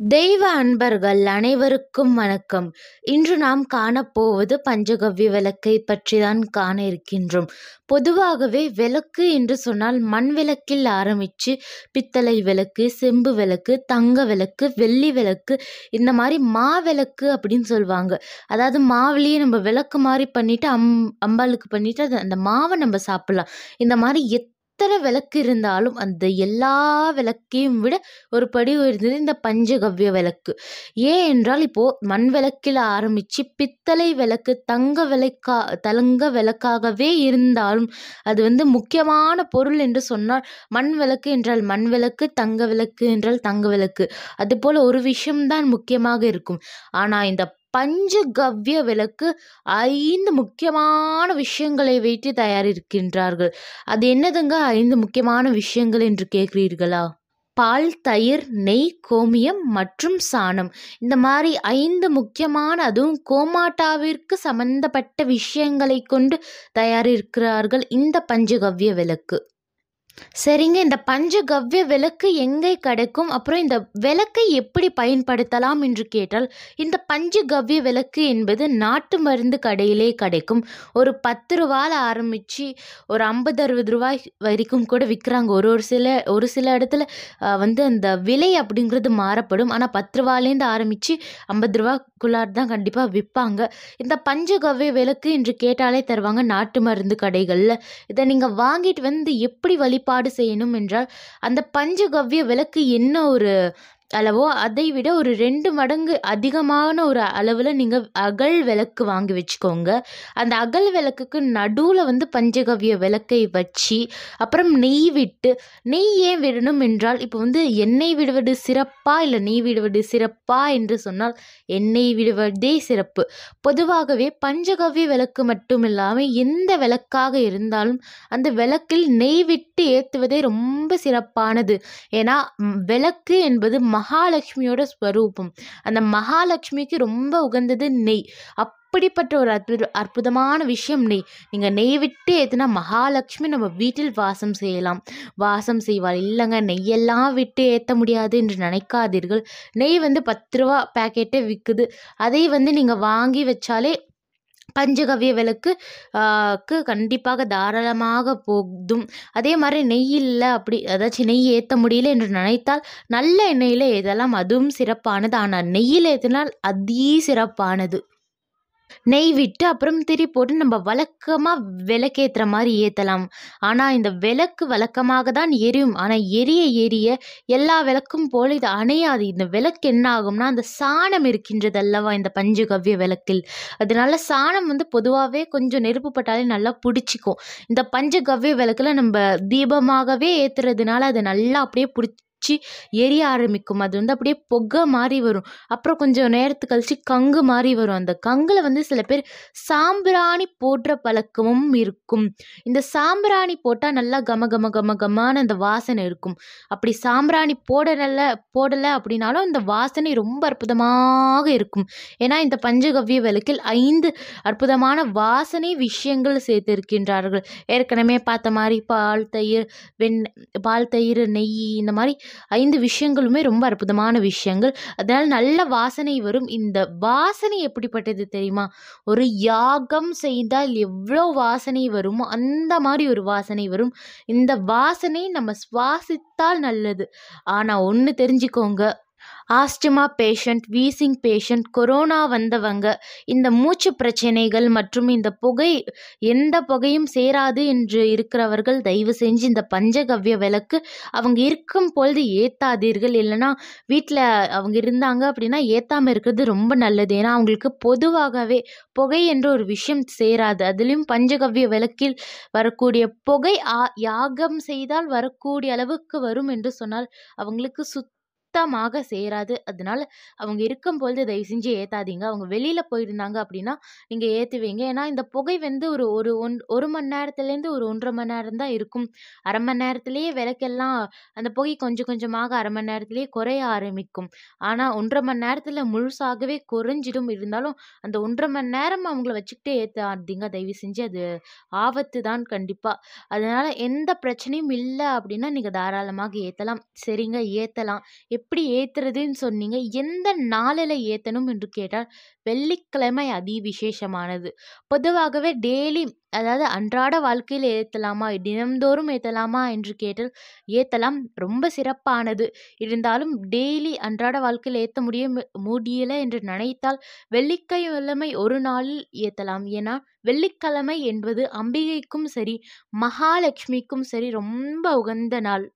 தெய்வ அன்பர்கள் அனைவருக்கும் வணக்கம். இன்று நாம் காணப்போவது பஞ்சகவ்ய விளக்கை பற்றி தான் காண இருக்கின்றோம். பொதுவாகவே விளக்கு என்று சொன்னால் மண் விளக்கில் ஆரம்பித்து பித்தளை விளக்கு, செம்பு விளக்கு, தங்க விளக்கு, வெள்ளி விளக்கு இந்த மாதிரி மா விளக்கு அப்படின்னு சொல்லுவாங்க. அதாவது மாவுலயே நம்ம விளக்கு மாதிரி பண்ணிட்டு அம் அம்பாளுக்கு பண்ணிட்டு அது அந்த மாவை நம்ம சாப்பிடலாம். இந்த மாதிரி எத் எத்தனை விளக்கு இருந்தாலும் அந்த எல்லா விளக்கையும் விட ஒரு படி உயர்ந்தது இந்த பஞ்சகவ்ய விளக்கு. ஏன் என்றால் இப்போ மண் விளக்கில் ஆரம்பிச்சு பித்தளை விளக்கு, தங்க விளக்கா தலங்க விளக்காகவே இருந்தாலும் அது வந்து முக்கியமான பொருள் என்று சொன்னால் மண் விளக்கு என்றால் மண் விளக்கு, தங்க விளக்கு என்றால் தங்க விளக்கு. அதுபோல ஒரு விஷயம் தான் முக்கியமாக இருக்கும். ஆனால் இந்த பஞ்சகவ்ய விளக்கு ஐந்து முக்கியமான விஷயங்களை வைத்து தயாரிக்கின்றார்கள். அது என்னதுங்க ஐந்து முக்கியமான விஷயங்கள் என்று கேட்கிறீர்களா? பால், தயிர், நெய், கோமியம் மற்றும் சாணம். இந்த மாதிரி ஐந்து முக்கியமான அதுவும் கோமாட்டாவிற்கு சம்பந்தப்பட்ட விஷயங்களைக் கொண்டு தயாரிக்கிறார்கள் இந்த பஞ்சகவ்ய விளக்கு. சரிங்க இந்த பஞ்சகவ்ய விளக்கு எங்கே கிடைக்கும்? அப்புறம் இந்த விளக்கை எப்படி பயன்படுத்தலாம் என்று கேட்டால், இந்த பஞ்சகவ்ய விளக்கு என்பது நாட்டு மருந்து கடையிலே கிடைக்கும். ஒரு பத்து 10ல ஆரம்பித்து ஒரு ஐம்பது அறுபது ரூபாய் வரைக்கும் கூட விற்கிறாங்க ஒரு ஒரு சில ஒரு சில இடத்துல வந்து அந்த விலை அப்படிங்கிறது மாறப்படும். ஆனால் பத்து ரூபாலேருந்து ஆரம்பித்து ஐம்பது ரூபாக்குள்ளார் தான் கண்டிப்பாக விற்பாங்க இந்த பஞ்சகவ்ய விளக்கு என்று கேட்டாலே தருவாங்க நாட்டு மருந்து கடைகளில் இதை நீங்கள் வாங்கிட்டு வந்து எப்படி வழி வழிபாடு செய்யணும் என்றால், அந்த பஞ்சகவ்ய விளக்கு என்ன ஒரு அளவோ அதை விட ஒரு ரெண்டு மடங்கு அதிகமான ஒரு அளவில் நீங்கள் அகல் விளக்கு வாங்கி வச்சுக்கோங்க. அந்த அகல் விளக்குக்கு நடுவில் வந்து பஞ்சகவ்ய விளக்கை வச்சு, அப்புறம் நெய் விட்டு நெய் ஏன் விடணும் என்றால், இப்போ வந்து எண்ணெய் விடுவது சிறப்பா? இல்லை நெய் விடுவது சிறப்பா? என்று சொன்னால் எண்ணெய் விடுவதே சிறப்பு. பொதுவாகவே பஞ்சகவ்ய விளக்கு மட்டும் இல்லாமல் எந்த விளக்காக இருந்தாலும் அந்த விளக்கில் நெய் விட்டு ஏற்றுவதே ரொம்ப சிறப்பானது. ஏன்னா விளக்கு என்பது மகாலட்சுமியோட ஸ்வரூபம். அந்த மகாலட்சுமிக்கு ரொம்ப உகந்தது நெய். அப்படிப்பட்ட ஒரு அற்புத அற்புதமான விஷயம் நெய். நீங்கள் நெய் விட்டு ஏற்றுனா மகாலட்சுமி நம்ம வீட்டில் வாசம் செய்யலாம். வாசம் செய்வாள். இல்லைங்க நெய்யெல்லாம் விட்டு ஏற்ற முடியாது என்று நினைக்காதீர்கள். நெய் வந்து பத்து ரூபா பாக்கெட்டே விற்குது அதை வந்து நீங்கள் வாங்கி வச்சாலே பஞ்சகவ்ய விளக்கு க்கு கண்டிப்பாக தாராளமாக போதும். அதே மாதிரி நெய் இல்லை அப்படி அதாச்சும் நெய் ஏற்ற முடியல என்று நினைத்தால் நல்ல எண்ணெயில் இதெல்லாம் அதுவும் சிறப்பானது. ஆனால் நெய்யில் ஏற்றினால் அதி சிறப்பானது. நெய் விட்டு அப்புறம் திரி போட்டு நம்ம வழக்கமா விளக்கேற்றுற மாதிரி ஏற்றலாம் ஆனால் இந்த விளக்கு வழக்கமாக தான் எரியும். ஆனால் எரிய எரிய எல்லா விளக்கும் போல் இது அணையாது. இந்த விளக்கு என்ன ஆகும்னா, அந்த சாணம் இருக்கின்றது அல்லவா இந்த பஞ்சகவ்ய விளக்கில். அதனால சாணம் வந்து பொதுவாகவே கொஞ்சம் நெருப்பு பட்டாலே நல்லா பிடிச்சிக்கும் இந்த பஞ்சகவ்ய விளக்குல நம்ம தீபமாகவே ஏத்துறதுனால அது நல்லா அப்படியே பிடிச்சி எரிய ஆரம்பிக்கும். அது வந்து அப்படியே புகை மாதிரி வரும். அப்புறம் கொஞ்சம் நேரத்து கழிச்சு கங்கு மாதிரி வரும். அந்த கங்கில் வந்து சில பேர் சாம்பிராணி போடுற பழக்கமும் இருக்கும். இந்த சாம்பிராணி போட்டால் நல்லா கம கம கம கமான அந்த வாசனை இருக்கும். அப்படி சாம்பிராணி போடல போடலை அப்படின்னாலும் அந்த வாசனை ரொம்ப அற்புதமாக இருக்கும். ஏன்னா இந்த பஞ்சகவ்ய விளக்கில் ஐந்து அற்புதமான வாசனை விஷயங்கள் சேர்த்திருக்கின்றார்கள். ஏற்கனவே பார்த்த மாதிரி பால், தயிர், வெண் பால், தயிர், நெய் இந்த மாதிரி ஐந்து விஷயங்களுமே ரொம்ப அற்புதமான விஷயங்கள். அதனால் நல்ல வாசனை வரும். இந்த வாசனை எப்படிப்பட்டது தெரியுமா? ஒரு யாகம் செய்தால் எவ்வளோ வாசனை வருமோ, அந்த மாதிரி ஒரு வாசனை வரும். இந்த வாசனை நம்ம சுவாசித்தால் நல்லது. ஆனால் ஒன்று தெரிஞ்சுக்கோங்க. Asthma patient, wheezing patient, corona வந்தவங்க, இந்த மூச்சு பிரச்சனைகள் மற்றும் இந்த புகை எந்த புகையும் சேராது என்று இருக்கிறவர்கள் தயவு செஞ்சு இந்த பஞ்சகவ்ய விளக்கு அவங்க இருக்கும் பொழுது ஏத்தாதீர்கள். இல்லைன்னா வீட்டில் அவங்க இருந்தாங்க அப்படின்னா ஏற்றாமல் இருக்கிறது ரொம்ப நல்லது. ஏன்னா அவங்களுக்கு பொதுவாகவே புகை என்ற ஒரு விஷயம் சேராது. அதுலேயும் பஞ்சகவ்ய விளக்கில் வரக்கூடிய புகை ஆ யாகம் செய்தால் வரக்கூடிய அளவுக்கு வரும் என்று சொன்னால் அவங்களுக்கு சுத்தமாக சேராது. அதனால அவங்க இருக்கும் பொழுது தயவு செஞ்சு ஏற்றாதீங்க அவங்க வெளியில் போயிருந்தாங்க அப்படின்னா நீங்கள் ஏற்றுவீங்க ஏன்னா இந்த புகை வந்து ஒரு ஒரு ஒன் ஒரு மணி நேரத்துலேருந்து ஒரு 1 1/2 மணி நேரம் தான் இருக்கும். அரை மணி நேரத்துலேயே விளக்கெல்லாம் அந்த புகை கொஞ்சம் கொஞ்சமாக அரை மணி நேரத்துலேயே குறைய ஆரம்பிக்கும். ஆனால் ஒன்றரை மணி நேரத்தில் முழுசாகவே குறைஞ்சிடும். இருந்தாலும் அந்த 1 1/2 மணி நேரம் அவங்கள வச்சுக்கிட்டே ஏற்றாதீங்க தயவு செஞ்சு அது ஆபத்து தான் கண்டிப்பாக அதனால் எந்த பிரச்சனையும் இல்லை அப்படின்னா நீங்கள் தாராளமாக ஏற்றலாம் சரிங்க ஏற்றலாம் இப்போ எப்படி ஏத்துறதுன்னு சொன்னீங்க. எந்த நாளில் ஏத்தணும் என்று கேட்டால், வெள்ளிக்கிழமை அதி விசேஷமானது. பொதுவாகவே டெய்லி அதாவது அன்றாட வாழ்க்கையில் ஏற்றலாமா தினம்தோறும் ஏற்றலாமா என்று கேட்டால், ஏற்றலாம் ரொம்ப சிறப்பானது. இருந்தாலும் டெய்லி அன்றாட வாழ்க்கையில் ஏற்ற முடியும் முடியல என்று நினைத்தால், வெள்ளிக்கிழமை ஒரு நாளில் ஏற்றலாம் ஏன்னா, வெள்ளிக்கிழமை என்பது அம்பிகைக்கும் சரி, மகாலட்சுமிக்கும் சரி ரொம்ப உகந்த நாள்.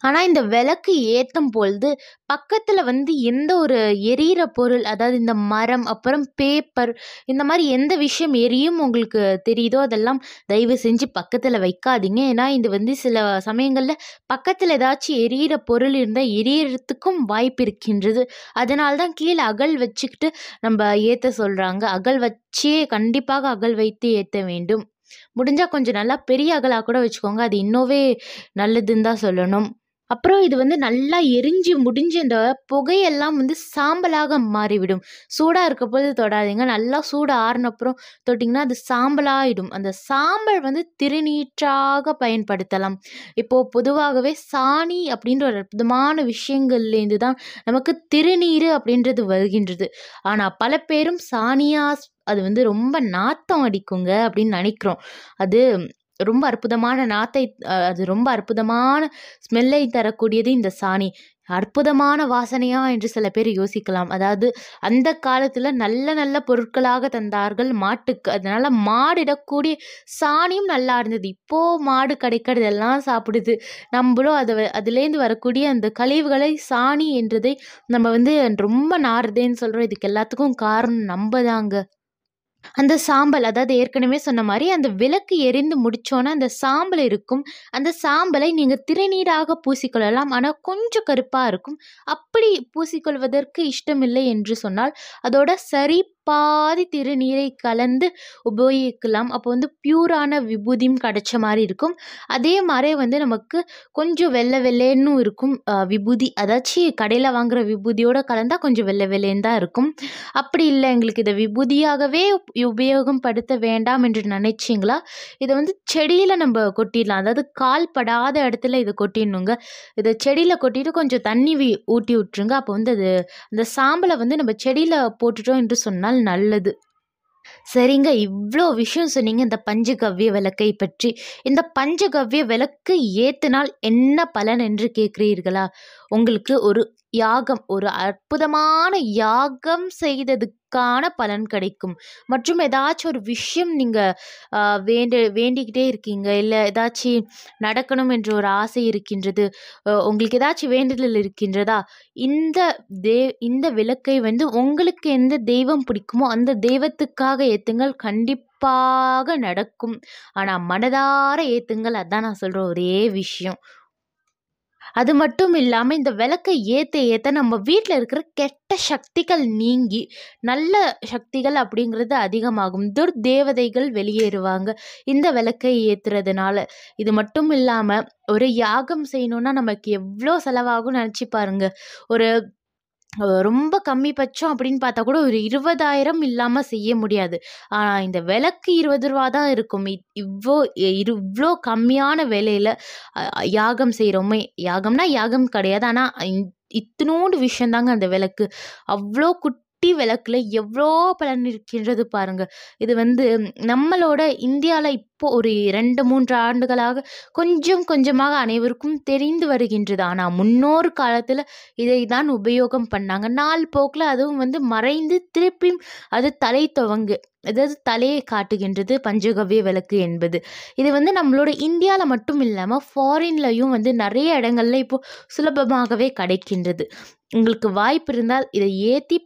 ஆனால் இந்த விளக்கு ஏற்றும் பொழுது, பக்கத்தில் வந்து எந்த ஒரு எரியிற பொருள், அதாவது இந்த மரம், அப்புறம் பேப்பர் இந்த மாதிரி எந்த விஷயம் எரியும் உங்களுக்கு தெரியுதோ, அதெல்லாம் தயவு செஞ்சு பக்கத்தில் வைக்காதீங்க. ஏன்னா, இது வந்து சில சமயங்களில் பக்கத்தில் ஏதாச்சும் எரியிற பொருள் இருந்தால் எரியறதுக்கும் வாய்ப்பு இருக்கின்றது. அதனால தான் கீழே அகல் வச்சுக்கிட்டு நம்ம ஏற்ற சொல்கிறாங்க அகல் வச்சே கண்டிப்பாக அகல் வைத்து ஏற்ற வேண்டும். முடிஞ்சா கொஞ்சம் நல்லா பெரிய அகலா கூட வச்சுக்கோங்க. அது இன்னோவே நல்லதுன்னு தான் சொல்லணும். அப்புறம் இது வந்து நல்லா எரிஞ்சு முடிஞ்சு அந்த புகையெல்லாம் வந்து சாம்பலாக மாறிவிடும். சூடாக இருக்கப்போது தொடாதீங்க. நல்லா சூடு ஆறினப்புறம் தொட்டிங்கன்னா அது சாம்பலாகிடும் அந்த சாம்பல் வந்து திருநீற்றாக பயன்படுத்தலாம். இப்போது பொதுவாகவே சாணி அப்படின்ற ஒரு அற்புதமான விஷயங்கள்லேருந்து தான் நமக்கு திருநீர் அப்படின்றது வருகின்றது. ஆனால் பல பேரும் சாணியாக அது வந்து ரொம்ப நாத்தம் அடிக்குங்க அப்படின்னு நினைக்கிறோம் அது ரொம்ப அற்புதமான நாத்தை அது ரொம்ப அற்புதமான ஸ்மெல்லை தரக்கூடியது இந்த சாணி. அற்புதமான வாசனையா என்று சில பேர் யோசிக்கலாம். அதாவது அந்த காலத்தில் நல்ல நல்ல பொருட்களாக தந்தார்கள் மாட்டுக்கு. அதனால மாடிடக்கூடிய சாணியும் நல்லா இருந்தது. இப்போ மாடு கிடைக்கிறதெல்லாம் சாப்பிடுது. நம்மளும் அதை அதுலேருந்து வரக்கூடிய அந்த கழிவுகளை சாணி என்றதை நம்ம வந்து ரொம்ப நாறுதேன்னு சொல்கிறோம் இதுக்கு எல்லாத்துக்கும் காரணம் நம்ம தாங்க. அந்த சாம்பல் அதாவது ஏற்கனவே சொன்ன மாதிரி அந்த விளக்கு எரிந்து முடிச்சோன அந்த சாம்பல் இருக்கும். அந்த சாம்பலை நீங்க திருநீறாக பூசிக்கொள்ளலாம். ஆனா, கொஞ்சம் கருப்பா இருக்கும். அப்படி பூசிக்கொள்வதற்கு இஷ்டமில்லை என்று சொன்னால், அதோட சரி பாதி திருநீரை கலந்து உபயோகிக்கலாம். அப்போ வந்து பியூரான விபூதியும் கிடைச்ச மாதிரி இருக்கும். அதே மாதிரி வந்து நமக்கு கொஞ்சம் வெள்ளை வெள்ளேன்னும் இருக்கும் விபூதி. அதாச்சு கடையில் வாங்குற விபூதியோட கலந்தால் கொஞ்சம் வெள்ளை வெள்ளேன்னு தான் இருக்கும். அப்படி இல்லை எங்களுக்கு இதை விபூதியாகவே உபயோகம் படுத்த வேண்டாம் என்று நினைச்சிங்களா இதை வந்து செடியில் நம்ம கொட்டிடலாம். அதாவது கால் படாத இடத்துல இதை கொட்டிடணுங்க. இதை செடியில் கொட்டிட்டு கொஞ்சம் தண்ணி ஊட்டி விட்டுருங்க. அப்போ வந்து அது அந்த சாம்பலை வந்து நம்ம செடியில் போட்டுட்டோம் என்று சொன்னால் நல்லது. சரிங்க. இவ்வளோ விஷயம் சொன்னீங்க இந்த பஞ்சகவ்ய விளக்கை பற்றி. இந்த பஞ்சகவ்ய விளக்கு ஏத்தினால் என்ன பலன் என்று கேட்கிறீர்களா? உங்களுக்கு ஒரு யாகம், ஒரு அற்புதமான யாகம் அதற்கான பலன் கிடைக்கும். மற்றும் ஏதாச்சும் ஒரு விஷயம் நீங்கள் வேண்டு வேண்டிக்கிட்டே இருக்கீங்க. இல்லை ஏதாச்சும் நடக்கணும் என்ற ஒரு ஆசை இருக்கின்றது. உங்களுக்கு ஏதாச்சும் வேண்டுதல் இருக்கின்றதா? இந்த தே இந்த விளக்கை வந்து உங்களுக்கு எந்த தெய்வம் பிடிக்குமோ, அந்த தெய்வத்துக்காக ஏத்துங்கள். கண்டிப்பாக நடக்கும். ஆனால் மனதார ஏற்றுங்கள் அதான் நான் சொல்கிற ஒரே விஷயம். அது மட்டும் இல்லாமல் இந்த விளக்கை ஏத்த ஏத்த நம்ம வீட்டில் இருக்கிற கெட்ட சக்திகள் நீங்கி, நல்ல சக்திகள் அப்படிங்கிறது அதிகமாகும். துர்தேவதைகள் வெளியேறுவாங்க. இந்த விளக்கை ஏத்துறதுனால. இது மட்டும் இல்லாமல் ஒரு யாகம் செய்யணும்னா நமக்கு எவ்வளோ செலவாகும்னு நினச்சி பாருங்க. ஒரு ரொம்ப கம்மி பட்சம் அப்படின்னு பார்த்தா கூட ஒரு இருபதாயிரம் இல்லாமல் செய்ய முடியாது. ஆனால் இந்த விலக்கு இருபது ரூபா தான் இருக்கும். இவ்வளோ இவ்வளோ கம்மியான விலையில் யாகம் செய்கிறோமே யாகம்னா யாகம் கிடையாது. ஆனால் இத்தினோண்டு விஷயந்தாங்க அந்த விளக்கு. குட் குட்டி விளக்குல எவ்வளோ பலன் இருக்கின்றது பாருங்க. இது வந்து நம்மளோட இந்தியாவில் இப்போ ஒரு 2, 3 ஆண்டுகளாக கொஞ்சம் கொஞ்சமாக அனைவருக்கும் தெரிந்து வருகின்றது. ஆனால் முன்னோர் காலத்தில் இதை தான் உபயோகம் பண்ணாங்க. நாள் போக்கில் அதுவும் வந்து மறைந்து திருப்பியும் அது தலை துவங்கு அதாவது தலையை காட்டுகின்றது பஞ்சகவ்ய விளக்கு என்பது. இது வந்து நம்மளோட இந்தியாவில் மட்டும் இல்லாமல் ஃபாரின்லையும் வந்து நிறைய இடங்கள்ல இப்போ சுலபமாகவே கிடைக்கின்றது. உங்களுக்கு வாய்ப்பு இருந்தால் இதை ஏற்றி